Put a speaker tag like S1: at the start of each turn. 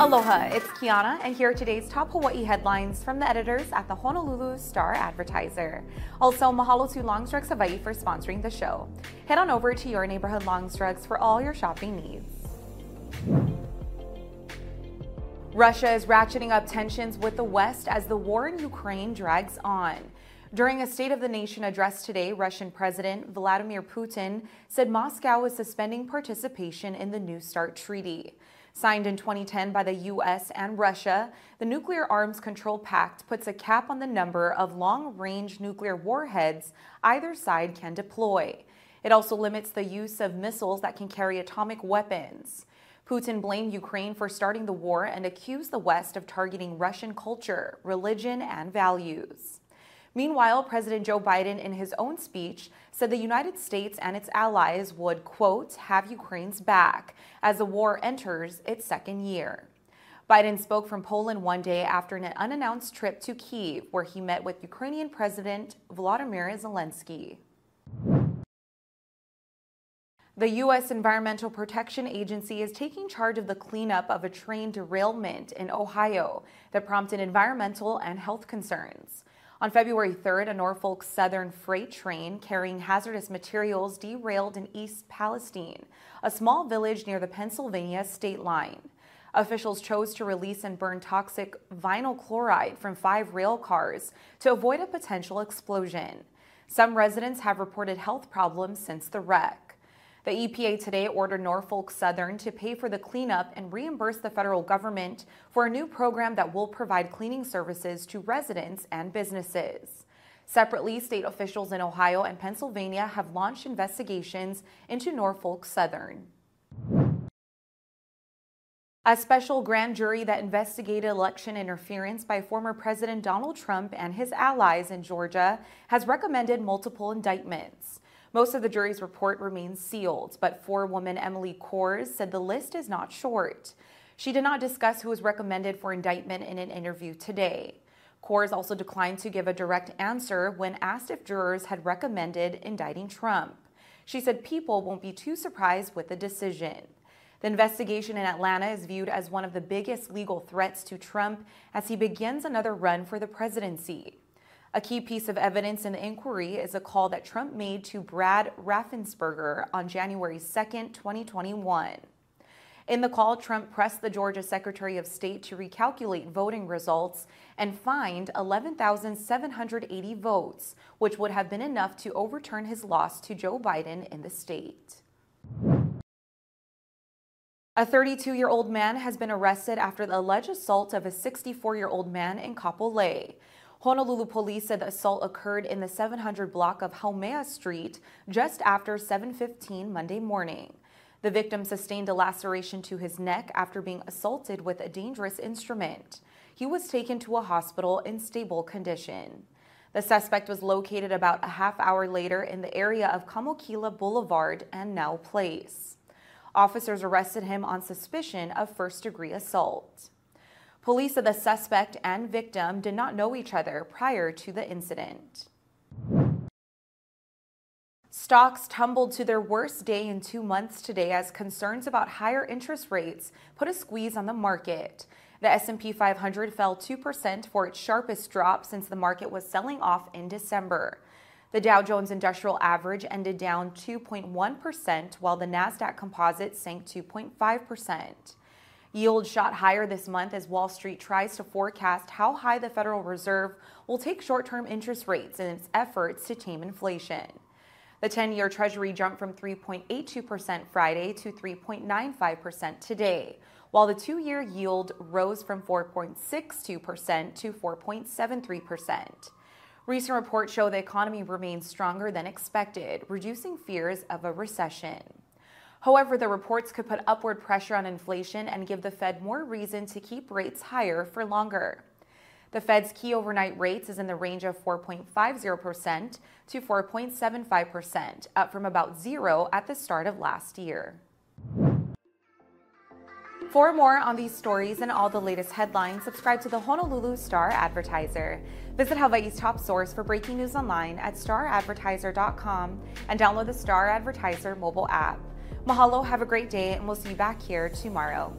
S1: Aloha, it's Kiana, and here are today's top Hawaii headlines from the editors at the Honolulu Star Advertiser. Also, mahalo to Longs Drugs Hawaii for sponsoring the show. Head on over to your neighborhood Longs Drugs for all your shopping needs. Russia is ratcheting up tensions with the West as the war in Ukraine drags on. During a State of the Nation address today, Russian President Vladimir Putin said Moscow is suspending participation in the New START treaty. Signed in 2010 by the U.S. and Russia, the Nuclear Arms Control Pact puts a cap on the number of long range nuclear warheads either side can deploy. It also limits the use of missiles that can carry atomic weapons. Putin blamed Ukraine for starting the war and accused the West of targeting Russian culture, religion, and values. Meanwhile, President Joe Biden, in his own speech, said the United States and its allies would, quote, have Ukraine's back as the war enters its second year. Biden spoke from Poland one day after an unannounced trip to Kiev, where he met with Ukrainian President Volodymyr Zelensky. The U.S. Environmental Protection Agency is taking charge of the cleanup of a train derailment in Ohio that prompted environmental and health concerns. On February 3rd, a Norfolk Southern freight train carrying hazardous materials derailed in East Palestine, a small village near the Pennsylvania state line. Officials chose to release and burn toxic vinyl chloride from five rail cars to avoid a potential explosion. Some residents have reported health problems since the wreck. The EPA today ordered Norfolk Southern to pay for the cleanup and reimburse the federal government for a new program that will provide cleaning services to residents and businesses. Separately, state officials in Ohio and Pennsylvania have launched investigations into Norfolk Southern. A special grand jury that investigated election interference by former President Donald Trump and his allies in Georgia has recommended multiple indictments. Most of the jury's report remains sealed, but forewoman Emily Kohrs said the list is not short. She did not discuss who was recommended for indictment in an interview today. Kohrs also declined to give a direct answer when asked if jurors had recommended indicting Trump. She said people won't be too surprised with the decision. The investigation in Atlanta is viewed as one of the biggest legal threats to Trump as he begins another run for the presidency. A key piece of evidence in the inquiry is a call that Trump made to Brad Raffensperger on January 2, 2021. In the call, Trump pressed the Georgia Secretary of State to recalculate voting results and find 11,780 votes, which would have been enough to overturn his loss to Joe Biden in the state. A 32 year old man has been arrested after the alleged assault of a 64 year old man in Kapolei. Honolulu police said the assault occurred in the 700 block of Haumea Street just after 7:15 Monday morning. The victim sustained a laceration to his neck after being assaulted with a dangerous instrument. He was taken to a hospital in stable condition. The suspect was located about a half hour later in the area of Kamokila Boulevard and Now Place. Officers arrested him on suspicion of first degree assault. Police said the suspect and victim did not know each other prior to the incident. Stocks tumbled to their worst day in two months today as concerns about higher interest rates put a squeeze on the market. The S&P 500 fell 2% for its sharpest drop since the market was selling off in December. The Dow Jones Industrial Average ended down 2.1%, while the Nasdaq Composite sank 2.5%. Yields shot higher this month as Wall Street tries to forecast how high the Federal Reserve will take short term interest rates in its efforts to tame inflation. The 10 year Treasury jumped from 3.82% Friday to 3.95% today, while the two year yield rose from 4.62% to 4.73%. Recent reports show the economy remains stronger than expected, reducing fears of a recession. However, the reports could put upward pressure on inflation and give the Fed more reason to keep rates higher for longer. The Fed's key overnight rates is in the range of 4.50% to 4.75%, up from about zero at the start of last year. For more on these stories and all the latest headlines, subscribe to the Honolulu Star Advertiser. Visit Hawaii's top source for breaking news online at staradvertiser.com and download the Star Advertiser mobile app. Mahalo, have a great day, and we'll see you back here tomorrow.